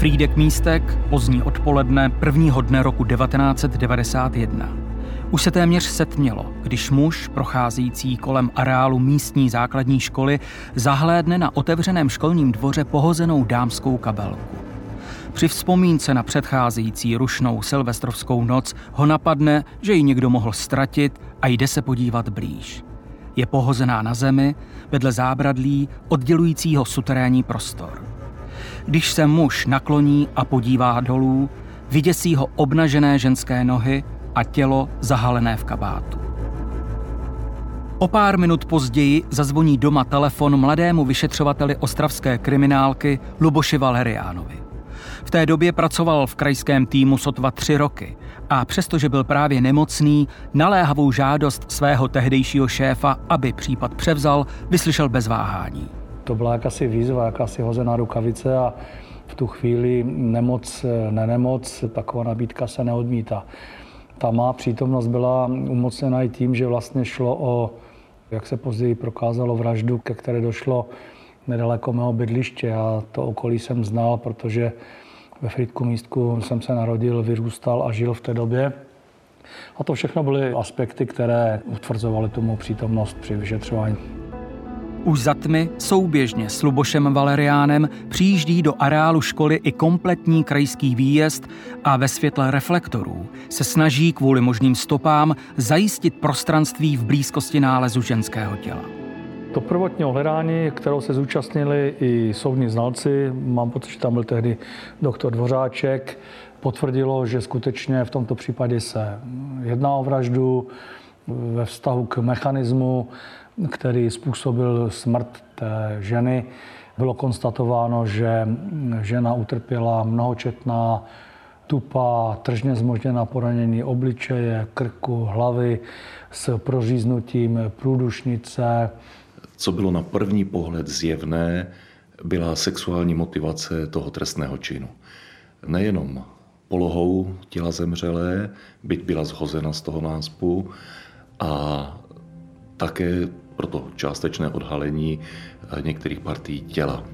Frídek Místek, pozdní odpoledne prvního dne roku 1991. Už se téměř setmělo, když muž, procházející kolem areálu místní základní školy, zahlédne na otevřeném školním dvoře pohozenou dámskou kabelku. Při vzpomínce na předcházející rušnou silvestrovskou noc ho napadne, že ji někdo mohl ztratit a jde se podívat blíž. Je pohozená na zemi, vedle zábradlí oddělujícího suterénní prostor. Když se muž nakloní a podívá dolů, vyděsí ho obnažené ženské nohy a tělo zahalené v kabátu. O pár minut později zazvoní doma telefon mladému vyšetřovateli ostravské kriminálky Luboši Valeriánovi. V té době pracoval v krajském týmu sotva tři roky a přestože byl právě nemocný, naléhavou žádost svého tehdejšího šéfa, aby případ převzal, vyslyšel bez váhání. To byla jakási výzva, jakási hozená rukavice a v tu chvíli nemoc, nenemoc, taková nabídka se neodmítá. Ta má přítomnost byla umocněna i tím, že vlastně šlo o, jak se později prokázalo, vraždu, ke které došlo nedaleko mého bydliště. Já to okolí jsem znal, protože ve Frýdku místku jsem se narodil, vyrůstal a žil v té době. A to všechno byly aspekty, které utvrzovaly tomu přítomnost při vyšetřování. Už za tmy souběžně s Lubošem Valeriánem přijíždí do areálu školy i kompletní krajský výjezd a ve světle reflektorů se snaží kvůli možným stopám zajistit prostranství v blízkosti nálezu ženského těla. To prvotní ohledání, kterou se zúčastnili i soudní znalci, mám pocit, že tam byl tehdy doktor Dvořáček, potvrdilo, že skutečně v tomto případě se jedná o vraždu ve vztahu k mechanismu, který způsobil smrt té ženy. Bylo konstatováno, že žena utrpěla mnohočetná tupá, tržně zmožněná poranění obličeje, krku, hlavy s proříznutím průdušnice. Co bylo na první pohled zjevné, byla sexuální motivace toho trestného činu. Nejenom polohou těla zemřelé, byť byla zhozena z toho náspu, a také proto částečné odhalení eh, některých partií těla.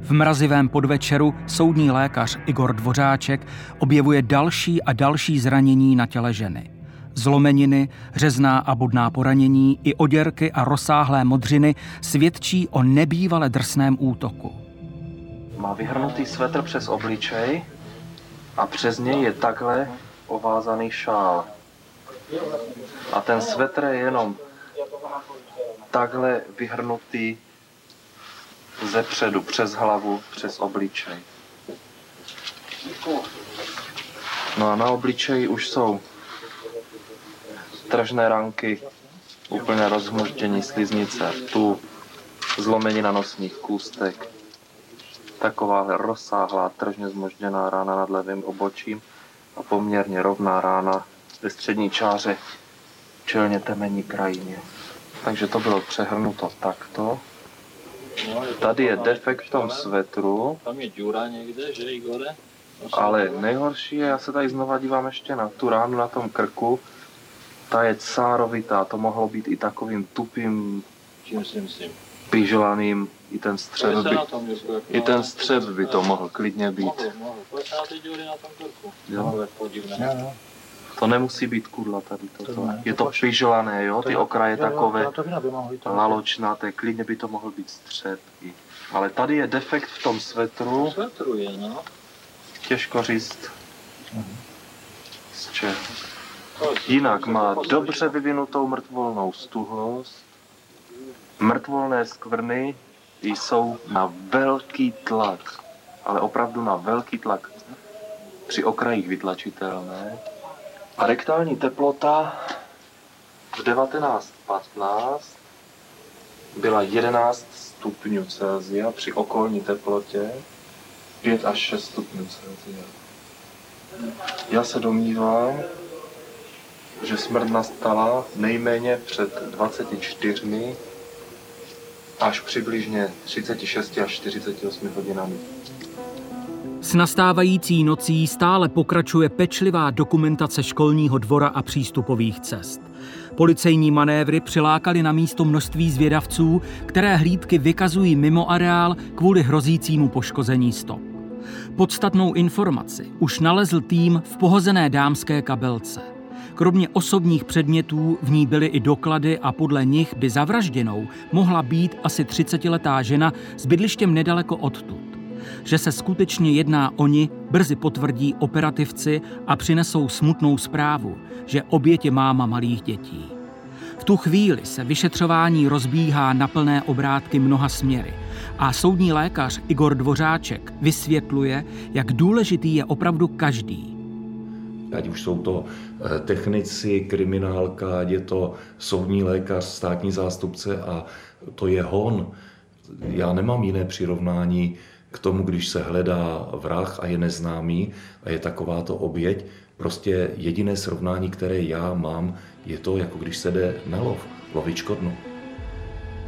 V mrazivém podvečeru soudní lékař Igor Dvořáček objevuje další a další zranění na těle ženy. Zlomeniny, řezná a bodná poranění i oděrky a rozsáhlé modřiny svědčí o nebývale drsném útoku. Má vyhrnutý svetr přes obličej a přes něj je takhle ovázaný šál. A ten svetr je jenom takhle vyhrnutý ze předu, přes hlavu, přes obličej. No a na obličeji už jsou tržné ranky, úplně rozhmuždění sliznice, tu zlomení na nosních kůstek, taková rozsáhlá tržně zmožděná rána nad levým obočím a poměrně rovná rána ve střední čáře čelně temení krajině. Takže to bylo přehrnuto takto. Tady je defekt v tom svetru. Tam je díra někde, že Igore? Ale nejhorší je, já se tady znova dívám ještě na tu ránu na tom krku. Ta je cárovitá, to mohlo být i takovým tupým, pižlaným, i ten střep by, i ten střep by to mohl klidně být. Mohl, mohl. Na ty díry na tom krku. Jo. To je podivné. To nemusí být kudla tady toto. Je to pižlané, jo, ty okraje takové laločnaté, klidně by to mohl být střep. i. Ale tady je defekt v tom svetru, Svetru je, no. těžko říct z čeho. Jinak má dobře vyvinutou mrtvolnou stuhlost. Mrtvolné skvrny jsou na velký tlak, ale opravdu na velký tlak při okrajích vytlačitelné. A rektální teplota v 1915 byla 11 stupňů Celsia při okolní teplotě 5 až 6 stupňů Celsia. Já se domnívám, že smrt nastala nejméně před 24 až přibližně 36 až 48 hodinami. S nastávající nocí stále pokračuje pečlivá dokumentace školního dvora a přístupových cest. Policejní manévry přilákaly na místo množství zvědavců, které hlídky vykazují mimo areál kvůli hrozícímu poškození stop. Podstatnou informaci už nalezl tým v pohozené dámské kabelce. Kromě osobních předmětů v ní byly i doklady a podle nich by zavražděnou mohla být asi 30-letá žena s bydlištěm nedaleko odtud. Že se skutečně jedná o ní, brzy potvrdí operativci a přinesou smutnou zprávu, že oběť je máma malých dětí. V tu chvíli se vyšetřování rozbíhá na plné obrátky mnoha směry a soudní lékař Igor Dvořáček vysvětluje, jak důležitý je opravdu každý. Ať už jsou to eh, technici, kriminálka, ať je to soudní lékař, státní zástupce a to je hon. Já nemám jiné přirovnání k tomu, když se hledá vrah a je neznámý a je takováto oběť. Prostě jediné srovnání, které já mám, je to, jako když se jde na lov, lovit škodnu.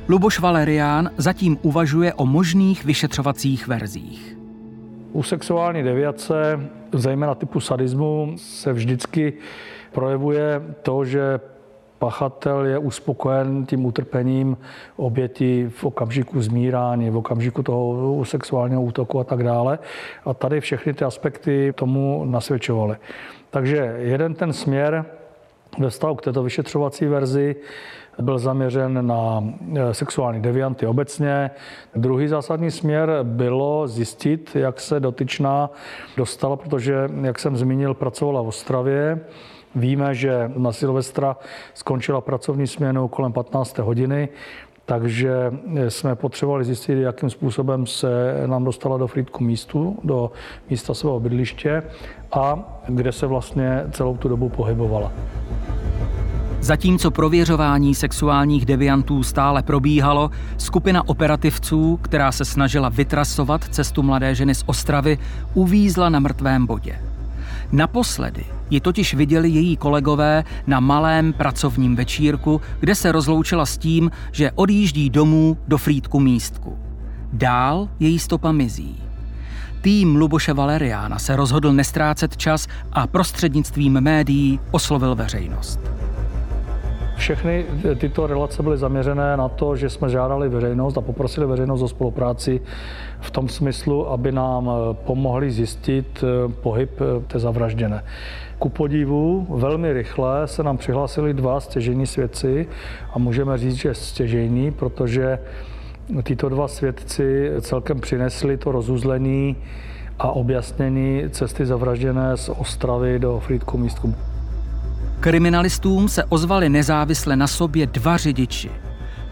Luboš Valerián zatím uvažuje o možných vyšetřovacích verzích. U sexuální deviace, zejména typu sadismu, se vždycky projevuje to, že pachatel je uspokojen tím utrpením oběti v okamžiku zmírání, v okamžiku toho sexuálního útoku a tak dále. A tady všechny ty aspekty tomu nasvědčovaly. Takže jeden ten směr ve k této vyšetřovací verzi byl zaměřen na e, sexuální devianty obecně. Druhý zásadní směr bylo zjistit, jak se dotyčná dostala, protože, jak jsem zmínil, pracovala v Ostravě. Víme, že na Silvestra skončila pracovní směnu kolem 15. hodiny, takže jsme potřebovali zjistit, jakým způsobem se nám dostala do Frýdku místu, do místa svého bydliště a kde se vlastně celou tu dobu pohybovala. Zatímco prověřování sexuálních deviantů stále probíhalo, skupina operativců, která se snažila vytrasovat cestu mladé ženy z Ostravy, uvízla na mrtvém bodě. Naposledy ji totiž viděli její kolegové na malém pracovním večírku, kde se rozloučila s tím, že odjíždí domů do Frýdku místku. Dál její stopa mizí. Tým Luboše Valeriána se rozhodl nestrácet čas a prostřednictvím médií oslovil veřejnost. Všechny tyto relace byly zaměřené na to, že jsme žádali veřejnost a poprosili veřejnost o spolupráci v tom smyslu, aby nám pomohli zjistit eh, pohyb eh, té zavražděné. Ku podivu velmi rychle se nám přihlásili dva stěžení svědci a můžeme říct, že stěžení, protože tyto dva svědci celkem přinesli to rozuzlení a objasnění cesty zavražděné z Ostravy do Frýdku místku. Kriminalistům se ozvali nezávisle na sobě dva řidiči.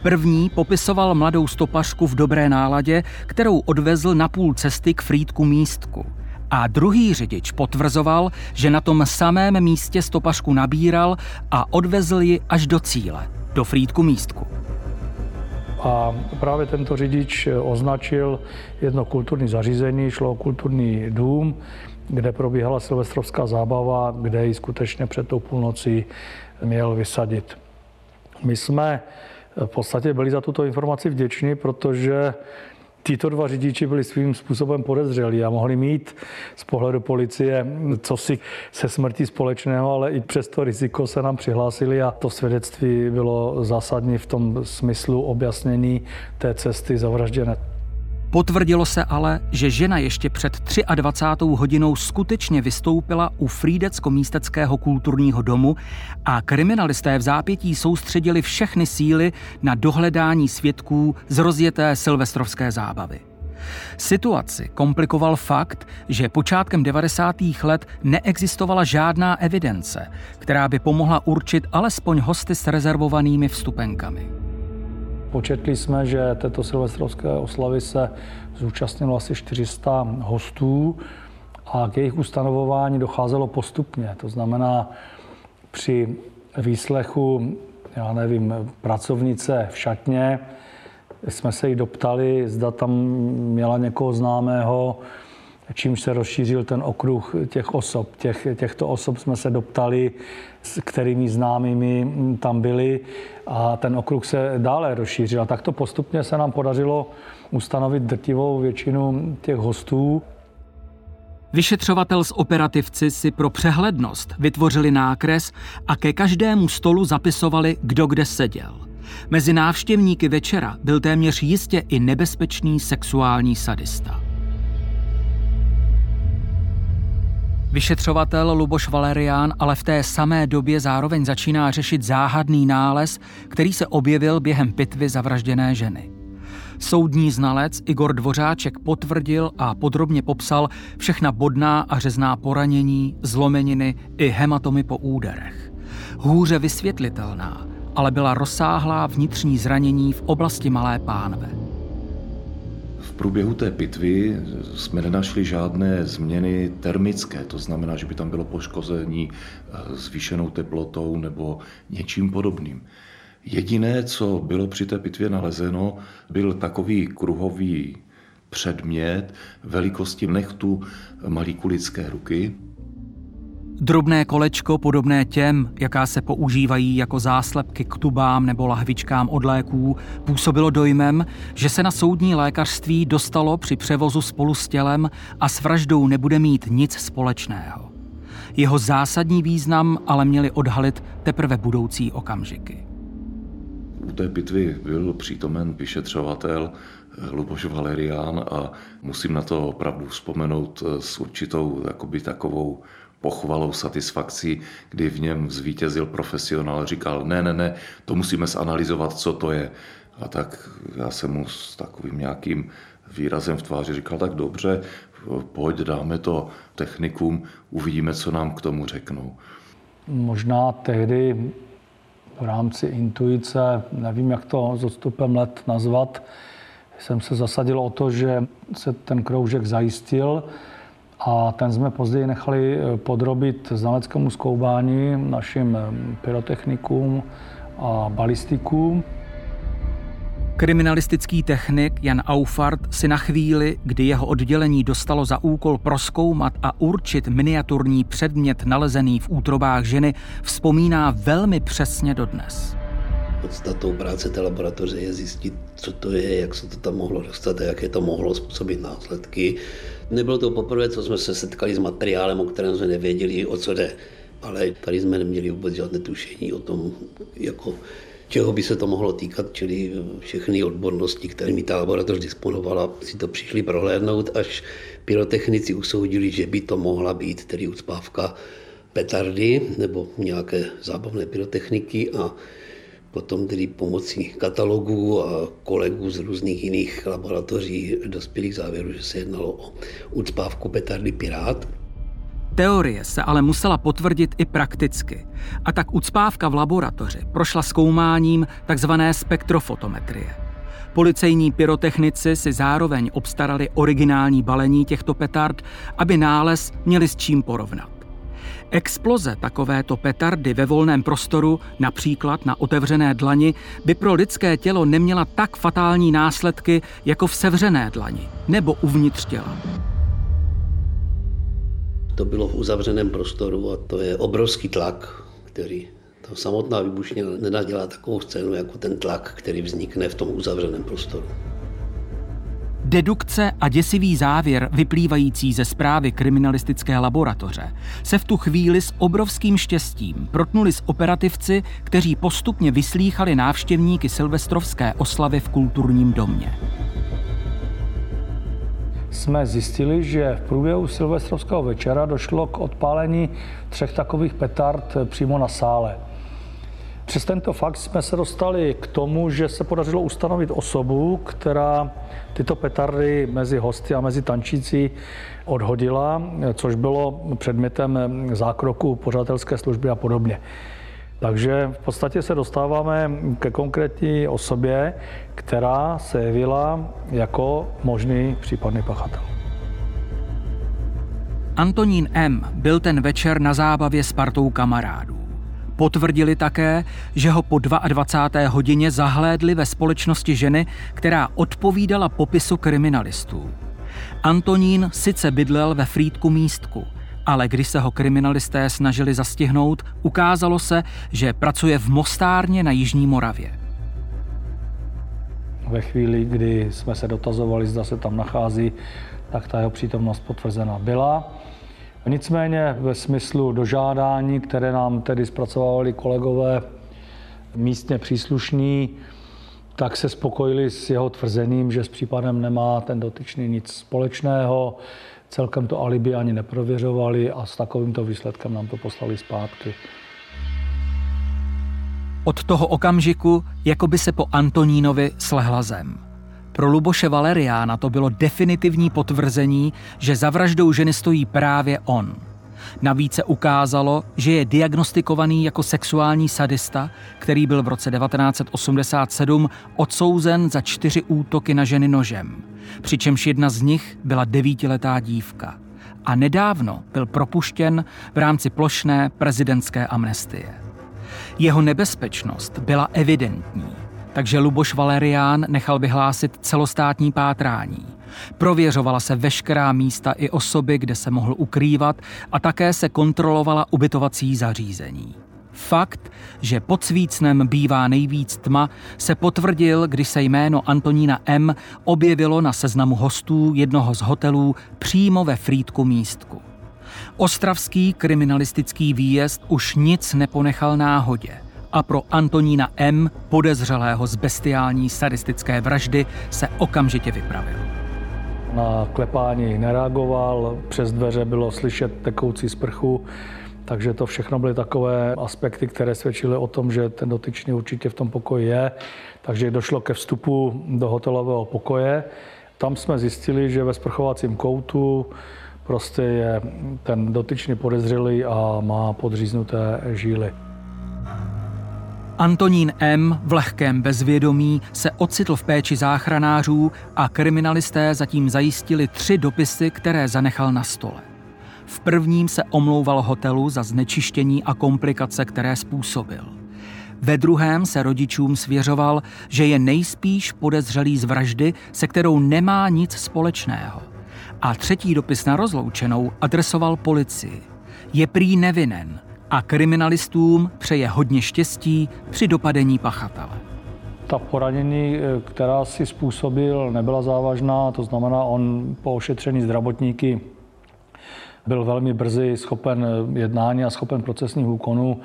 První popisoval mladou stopařku v dobré náladě, kterou odvezl na půl cesty k Frýdku místku. A druhý řidič potvrzoval, že na tom samém místě stopařku nabíral a odvezl ji až do cíle, do Frýdku místku. A právě tento řidič označil jedno kulturní zařízení, šlo o kulturní dům, kde probíhala silvestrovská zábava, kde ji skutečně před tou půlnocí měl vysadit. My jsme v podstatě byli za tuto informaci vděční, protože Tito dva řidiči byli svým způsobem podezřelí a mohli mít z pohledu policie co si se smrtí společného, ale i přes to riziko se nám přihlásili a to svědectví bylo zásadní v tom smyslu objasnění té cesty zavražděné. Potvrdilo se ale, že žena ještě před 23. hodinou skutečně vystoupila u Frídecko-místeckého kulturního domu a kriminalisté v zápětí soustředili všechny síly na dohledání svědků z rozjeté silvestrovské zábavy. Situaci komplikoval fakt, že počátkem 90. let neexistovala žádná evidence, která by pomohla určit alespoň hosty s rezervovanými vstupenkami. Početli jsme, že této silvestrovské oslavy se zúčastnilo asi 400 hostů a k jejich ustanovování docházelo postupně. To znamená, při výslechu, já nevím, pracovnice v šatně, jsme se jí doptali, zda tam měla někoho známého, čímž se rozšířil ten okruh těch osob. Těch, těchto osob jsme se doptali, s kterými známými tam byli a ten okruh se dále rozšířil. A takto postupně se nám podařilo ustanovit drtivou většinu těch hostů. Vyšetřovatel s operativci si pro přehlednost vytvořili nákres a ke každému stolu zapisovali, kdo kde seděl. Mezi návštěvníky večera byl téměř jistě i nebezpečný sexuální sadista. Vyšetřovatel Luboš Valerián ale v té samé době zároveň začíná řešit záhadný nález, který se objevil během pitvy zavražděné ženy. Soudní znalec Igor Dvořáček potvrdil a podrobně popsal všechna bodná a řezná poranění, zlomeniny i hematomy po úderech. Hůře vysvětlitelná, ale byla rozsáhlá vnitřní zranění v oblasti Malé pánve. Průběhu té pitvy jsme nenašli žádné změny termické, to znamená, že by tam bylo poškození eh, zvýšenou teplotou nebo něčím podobným. Jediné, co bylo při té pitvě nalezeno, byl takový kruhový předmět velikosti nechtu lidské ruky. Drobné kolečko podobné těm, jaká se používají jako záslepky k tubám nebo lahvičkám od léků, působilo dojmem, že se na soudní lékařství dostalo při převozu spolu s tělem a s vraždou nebude mít nic společného. Jeho zásadní význam ale měli odhalit teprve budoucí okamžiky. U té pitvy byl přítomen vyšetřovatel Luboš Valerián a musím na to opravdu vzpomenout s určitou jakoby takovou pochvalou, satisfakcí, kdy v něm zvítězil profesionál, říkal, ne, ne, ne, to musíme zanalizovat, co to je. A tak já jsem mu s takovým nějakým výrazem v tváři říkal, tak dobře, pojď, dáme to technikům, uvidíme, co nám k tomu řeknou. Možná tehdy v rámci intuice, nevím, jak to s odstupem let nazvat, jsem se zasadil o to, že se ten kroužek zajistil a ten jsme později nechali eh, podrobit znaleckému zkoubání našim eh, pyrotechnikům a balistikům. Kriminalistický technik Jan Aufart si na chvíli, kdy jeho oddělení dostalo za úkol proskoumat a určit miniaturní předmět nalezený v útrobách ženy, vzpomíná velmi přesně dodnes. Podstatou práce té laboratoře je zjistit, co to je, jak se to tam mohlo dostat a jaké to mohlo způsobit následky. Nebylo to poprvé, co jsme se setkali s materiálem, o kterém jsme nevěděli, o co jde. Ale tady jsme neměli vůbec žádné tušení o tom, jako čeho by se to mohlo týkat, čili všechny odbornosti, kterými ta laboratoř disponovala, si to přišli prohlédnout, až pyrotechnici usoudili, že by to mohla být tedy ucpávka petardy nebo nějaké zábavné pyrotechniky a potom tedy pomocí katalogů a kolegů z různých jiných laboratoří dospěli k závěru, že se jednalo o ucpávku petardy Pirát. Teorie se ale musela potvrdit i prakticky. A tak ucpávka v laboratoři prošla zkoumáním tzv. spektrofotometrie. Policejní pyrotechnici si zároveň obstarali originální balení těchto petard, aby nález měli s čím porovnat. Exploze takovéto petardy ve volném prostoru, například na otevřené dlani, by pro lidské tělo neměla tak fatální následky jako v sevřené dlani nebo uvnitř těla. To bylo v uzavřeném prostoru a to je obrovský tlak, který to samotná výbušně nenadělá takovou scénu jako ten tlak, který vznikne v tom uzavřeném prostoru. Dedukce a děsivý závěr vyplývající ze zprávy kriminalistické laboratoře se v tu chvíli s obrovským štěstím protnuli s operativci, kteří postupně vyslýchali návštěvníky silvestrovské oslavy v kulturním domě. Jsme zjistili, že v průběhu silvestrovského večera došlo k odpálení třech takových petard přímo na sále. Přes tento fakt jsme se dostali k tomu, že se podařilo ustanovit osobu, která tyto petardy mezi hosty a mezi tančící odhodila, což bylo předmětem zákroku pořadatelské služby a podobně. Takže v podstatě se dostáváme ke konkrétní osobě, která se jevila jako možný případný pachatel. Antonín M. byl ten večer na zábavě s partou kamarádů. Potvrdili také, že ho po 22. hodině zahlédli ve společnosti ženy, která odpovídala popisu kriminalistů. Antonín sice bydlel ve Frýdku místku, ale když se ho kriminalisté snažili zastihnout, ukázalo se, že pracuje v Mostárně na Jižní Moravě. Ve chvíli, kdy jsme se dotazovali, zda se tam nachází, tak ta jeho přítomnost potvrzena byla. Nicméně ve smyslu dožádání, které nám tedy zpracovávali kolegové místně příslušní, tak se spokojili s jeho tvrzením, že s případem nemá ten dotyčný nic společného, celkem to alibi ani neprověřovali a s takovýmto výsledkem nám to poslali zpátky. Od toho okamžiku, jako by se po Antonínovi slehla zem. Pro Luboše Valeriána to bylo definitivní potvrzení, že za vraždou ženy stojí právě on. Navíc se ukázalo, že je diagnostikovaný jako sexuální sadista, který byl v roce 1987 odsouzen za čtyři útoky na ženy nožem, přičemž jedna z nich byla devítiletá dívka. A nedávno byl propuštěn v rámci plošné prezidentské amnestie. Jeho nebezpečnost byla evidentní, takže Luboš Valerián nechal vyhlásit celostátní pátrání. Prověřovala se veškerá místa i osoby, kde se mohl ukrývat a také se kontrolovala ubytovací zařízení. Fakt, že pod svícnem bývá nejvíc tma, se potvrdil, když se jméno Antonína M. objevilo na seznamu hostů jednoho z hotelů přímo ve Frýdku místku. Ostravský kriminalistický výjezd už nic neponechal náhodě a pro Antonína M., podezřelého z bestiální sadistické vraždy, se okamžitě vypravil. Na klepání nereagoval, přes dveře bylo slyšet tekoucí sprchu, takže to všechno byly takové aspekty, které svědčily o tom, že ten dotyčný určitě v tom pokoji je. Takže došlo ke vstupu do hotelového pokoje. Tam jsme zjistili, že ve sprchovacím koutu prostě je ten dotyčný podezřelý a má podříznuté žíly. Antonín M. v lehkém bezvědomí se ocitl v péči záchranářů a kriminalisté zatím zajistili tři dopisy, které zanechal na stole. V prvním se omlouval hotelu za znečištění a komplikace, které způsobil. Ve druhém se rodičům svěřoval, že je nejspíš podezřelý z vraždy, se kterou nemá nic společného. A třetí dopis na rozloučenou adresoval policii. Je prý nevinen a kriminalistům přeje hodně štěstí při dopadení pachatele. Ta poranění, která si způsobil, nebyla závažná, to znamená, on po ošetření zdravotníky byl velmi brzy schopen jednání a schopen procesních úkonů,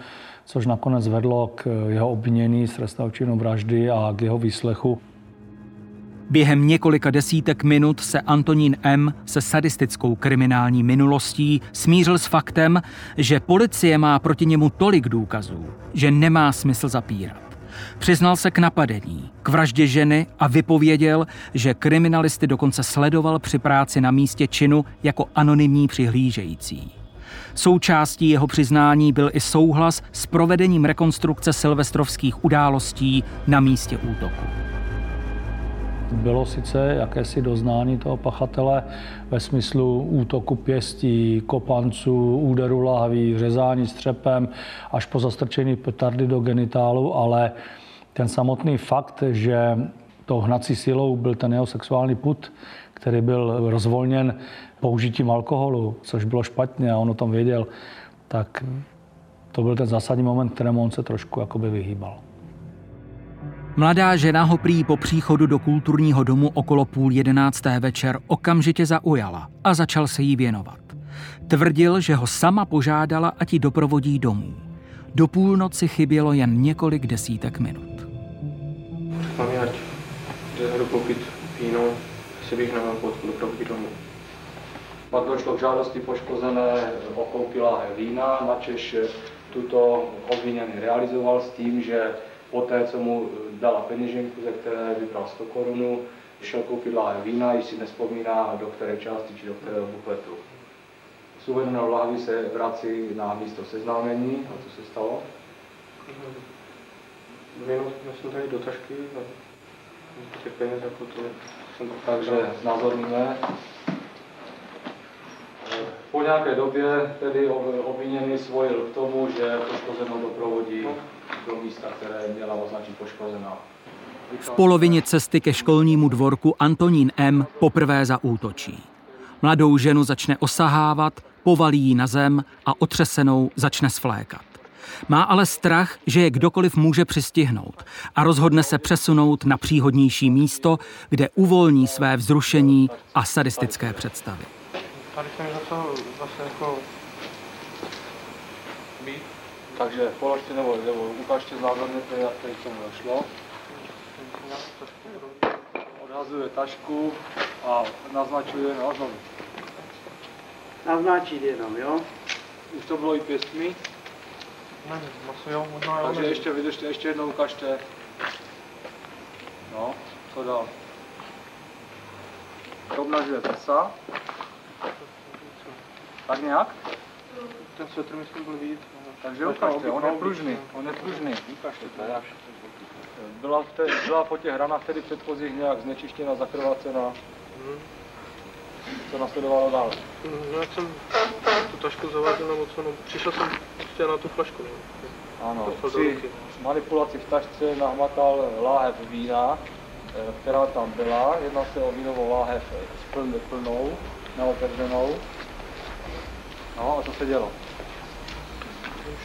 což nakonec vedlo k jeho obvinění z trestného činu vraždy a k jeho výslechu. Během několika desítek minut se Antonín M. se sadistickou kriminální minulostí smířil s faktem, že policie má proti němu tolik důkazů, že nemá smysl zapírat. Přiznal se k napadení, k vraždě ženy a vypověděl, že kriminalisty dokonce sledoval při práci na místě činu jako anonymní přihlížející. Součástí jeho přiznání byl i souhlas s provedením rekonstrukce silvestrovských událostí na místě útoku. Bylo sice jakési doznání toho pachatele ve smyslu útoku pěstí, kopanců, úderu lahví, řezání střepem až po zastrčení petardy do genitálu, ale ten samotný fakt, že to hnací silou byl ten jeho sexuální put, který byl rozvolněn použitím alkoholu, což bylo špatně a on o tom věděl, tak to byl ten zásadní moment, kterému on se trošku jakoby vyhýbal. Mladá žena ho prý po příchodu do kulturního domu okolo půl jedenácté večer okamžitě zaujala a začal se jí věnovat. Tvrdil, že ho sama požádala, ať ji doprovodí domů. Do půlnoci chybělo jen několik desítek minut. Mi, ať jde koupit víno, si bych doprovodit domů. Pak došlo k žádosti poškozené o koupí vína, načež tuto obviněný realizoval s tím, že Poté, co mu eh, dala peněženku, ze které vybral 100 korunů, šel koupit láhev vína, již si nespomíná, do které části či do kterého bufetu. Z uvedeného lahvy se vrací na místo seznámení. A co se stalo? Minul jsem tady do tašky a těch peněz jako to jsem Takže znázorníme. Nějaké době tedy obviněný svojil k tomu, že poškozenou doprovodí do místa, které měla označit poškozená. V polovině cesty ke školnímu dvorku Antonín M. poprvé zaútočí. Mladou ženu začne osahávat, povalí ji na zem a otřesenou začne svlékat. Má ale strach, že je kdokoliv může přistihnout a rozhodne se přesunout na příhodnější místo, kde uvolní své vzrušení a sadistické představy. Tady jsem začal zase jako takže položte nebo, nebo ukážte znázorněte, jak tady k tomu došlo. Odhazuje tašku a naznačuje, no znovu. naznačit jenom, jo? Už to bylo i pěstmi. Ne, maso jo, možná jo. Takže ještě vydržte, ještě jednou ukažte. No, co dál? To obnažuje prsa. Tak nějak? Ten svetr myslím byl vidět. Takže ukažte, on je pružný, on je pružný. Ukažte to. Byla, v té, byla po těch hranách tedy předchozích nějak znečištěna, zakrvácená. Co nasledovalo dál? No jak jsem tu tašku zaváděl nebo co, no, přišel jsem prostě na tu flašku. No. Ano, při manipulaci v tašce nahmatal láhev vína, eh, která tam byla. Jedná se o vínovou láhev pln- plnou, neotevřenou. No a co se dělo?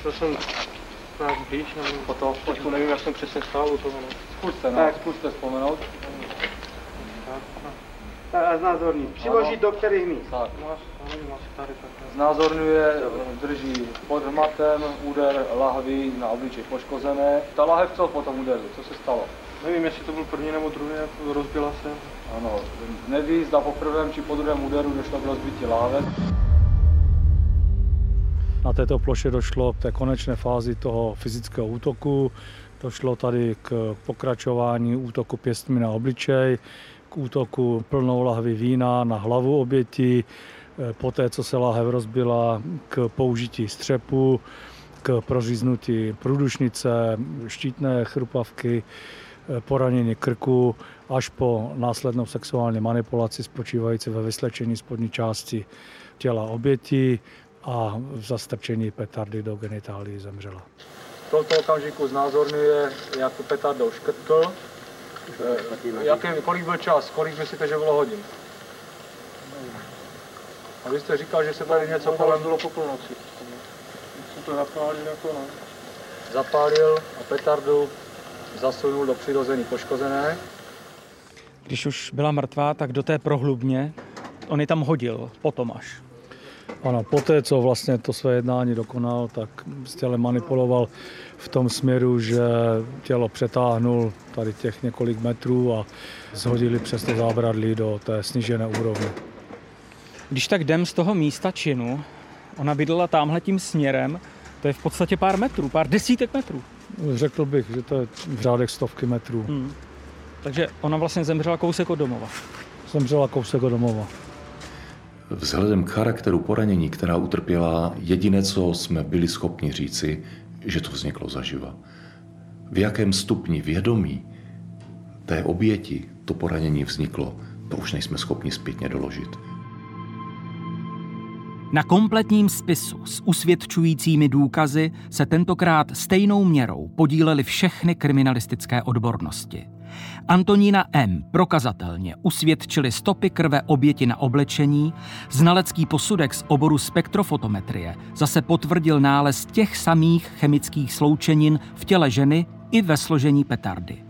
Šel jsem nějak blíž, nevím, Potom, Teďko nevím, jak jsem přesně stál u toho. No. zkuste, no, Tak. zkuste vzpomenout. Tak, no. tak a znázorní. Přiložit do kterých míst? Tak. No, tady tak. Znázorňuje, drží pod hmatem úder lahvy na obličej poškozené. Ta lahev co potom uderil? Co se stalo? Nevím, jestli to byl první nebo druhý, jak rozbila se. Ano, neví, zda po prvém či po druhém úderu došlo k rozbití láhev. Na této ploše došlo k té konečné fázi toho fyzického útoku. Došlo tady k pokračování útoku pěstmi na obličej, k útoku plnou lahvy vína na hlavu oběti, eh, poté, co se láhev rozbila, k použití střepu, k proříznutí průdušnice, štítné chrupavky, eh, poranění krku, až po následnou sexuální manipulaci spočívající ve vyslečení spodní části těla oběti a v zastrčení petardy do genitálií zemřela. V tomto okamžiku znázorňuje, jak petardou škrtl. Eh, Jaký, kolik byl čas? Kolik myslíte, že bylo hodin? A vy jste říkal, že se tady něco kolem bylo po půlnoci. Jsem to zapálil jako no. zapálil a petardu zasunul do přirozený poškozené. Když už byla mrtvá, tak do té prohlubně on ji tam hodil, potom až. Ano, poté, co vlastně to své jednání dokonal, tak s tělem manipuloval v tom směru, že tělo přetáhnul tady těch několik metrů a zhodili přes to zábradlí do té snížené úrovně. Když tak jdem z toho místa činu, ona bydlela tamhle tím směrem, to je v podstatě pár metrů, pár desítek metrů. Řekl bych, že to je v řádech stovky metrů. Hmm. Takže ona vlastně zemřela kousek od domova. Zemřela kousek od domova. Vzhledem k charakteru poranění, která utrpěla, jediné, co jsme byli schopni říci, že to vzniklo zaživa. V jakém stupni vědomí té oběti to poranění vzniklo, to už nejsme schopni zpětně doložit. Na kompletním spisu s usvědčujícími důkazy se tentokrát stejnou měrou podílely všechny kriminalistické odbornosti. Antonína M. prokazatelně usvědčili stopy krve oběti na oblečení, znalecký posudek z oboru spektrofotometrie zase potvrdil nález těch samých chemických sloučenin v těle ženy i ve složení petardy.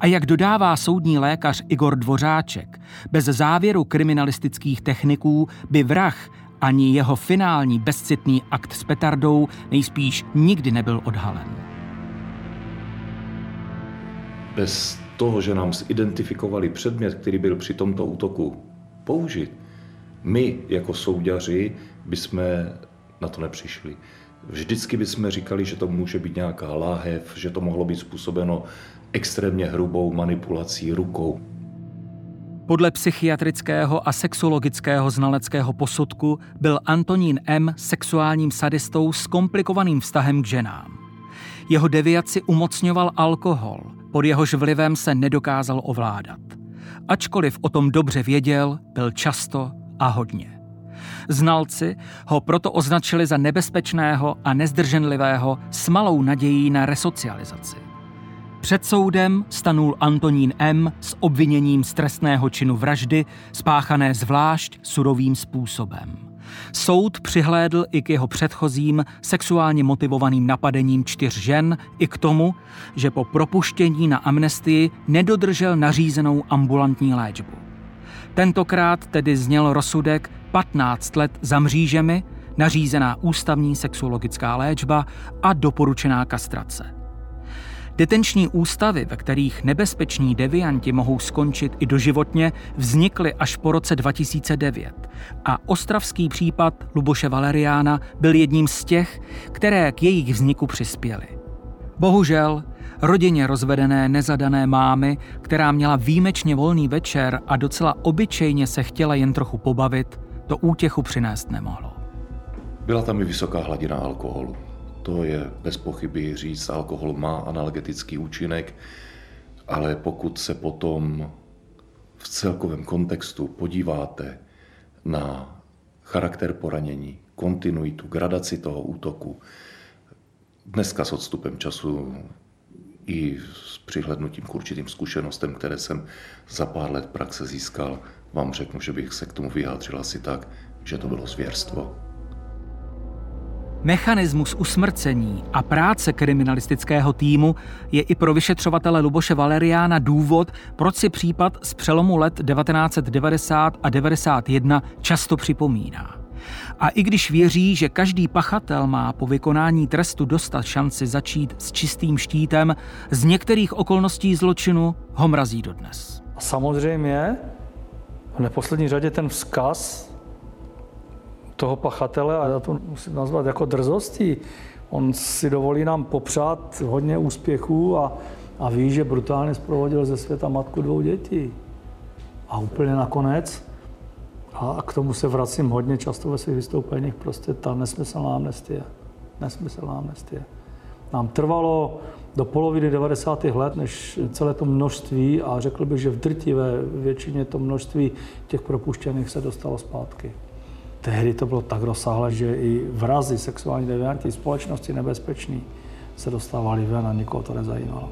A jak dodává soudní lékař Igor Dvořáček, bez závěru kriminalistických techniků by vrah ani jeho finální bezcitný akt s petardou nejspíš nikdy nebyl odhalen. Bez toho, že nám zidentifikovali předmět, který byl při tomto útoku použit, my jako souďaři bychom na to nepřišli. Vždycky bychom říkali, že to může být nějaká láhev, že to mohlo být způsobeno extrémně hrubou manipulací rukou. Podle psychiatrického a sexologického znaleckého posudku byl Antonín M. sexuálním sadistou s komplikovaným vztahem k ženám. Jeho deviaci umocňoval alkohol, pod jehož vlivem se nedokázal ovládat. Ačkoliv o tom dobře věděl, byl často a hodně. Znalci ho proto označili za nebezpečného a nezdrženlivého s malou nadějí na resocializaci. Před soudem stanul Antonín M. s obviněním z trestného činu vraždy spáchané zvlášť surovým způsobem. Soud přihlédl i k jeho předchozím sexuálně motivovaným napadením čtyř žen i k tomu, že po propuštění na amnestii nedodržel nařízenou ambulantní léčbu. Tentokrát tedy zněl rozsudek 15 let za mřížemi, nařízená ústavní sexuologická léčba a doporučená kastrace. Detenční ústavy, ve kterých nebezpeční devianti mohou skončit i doživotně, vznikly až po roce 2009 a ostravský případ Luboše Valeriána byl jedním z těch, které k jejich vzniku přispěly. Bohužel, rodině rozvedené nezadané mámy, která měla výjimečně volný večer a docela obyčejně se chtěla jen trochu pobavit, to útěchu přinést nemohlo. Byla tam i vysoká hladina alkoholu. To je bez pochyby říct, alkohol má analgetický účinek, ale pokud se potom v celkovém kontextu podíváte na charakter poranění, kontinuitu, gradaci toho útoku, dneska s odstupem času i s přihlednutím k určitým zkušenostem, které jsem za pár let praxe získal, vám řeknu, že bych se k tomu vyjádřil asi tak, že to bylo zvěrstvo. Mechanismus usmrcení a práce kriminalistického týmu je i pro vyšetřovatele Luboše Valeriána důvod, proč si případ z přelomu let 1990 a 91 často připomíná. A i když věří, že každý pachatel má po vykonání trestu dostat šanci začít s čistým štítem, z některých okolností zločinu ho mrazí dodnes. Samozřejmě v neposlední řadě ten vzkaz toho pachatele, a já to musím nazvat jako drzostí, on si dovolí nám popřát hodně úspěchů a, a ví, že brutálně zprovodil ze světa matku dvou dětí. A úplně nakonec, a k tomu se vracím hodně často ve svých vystoupeních, prostě ta nesmyslná amnestie. Nesmyslná amnestie. Nám trvalo do poloviny 90. let, než celé to množství, a řekl bych, že v drtivé většině to množství těch propuštěných se dostalo zpátky tehdy to bylo tak rozsáhlé, že i vrazy, sexuální devianti, společnosti nebezpeční se dostávali ven a nikoho to nezajímalo.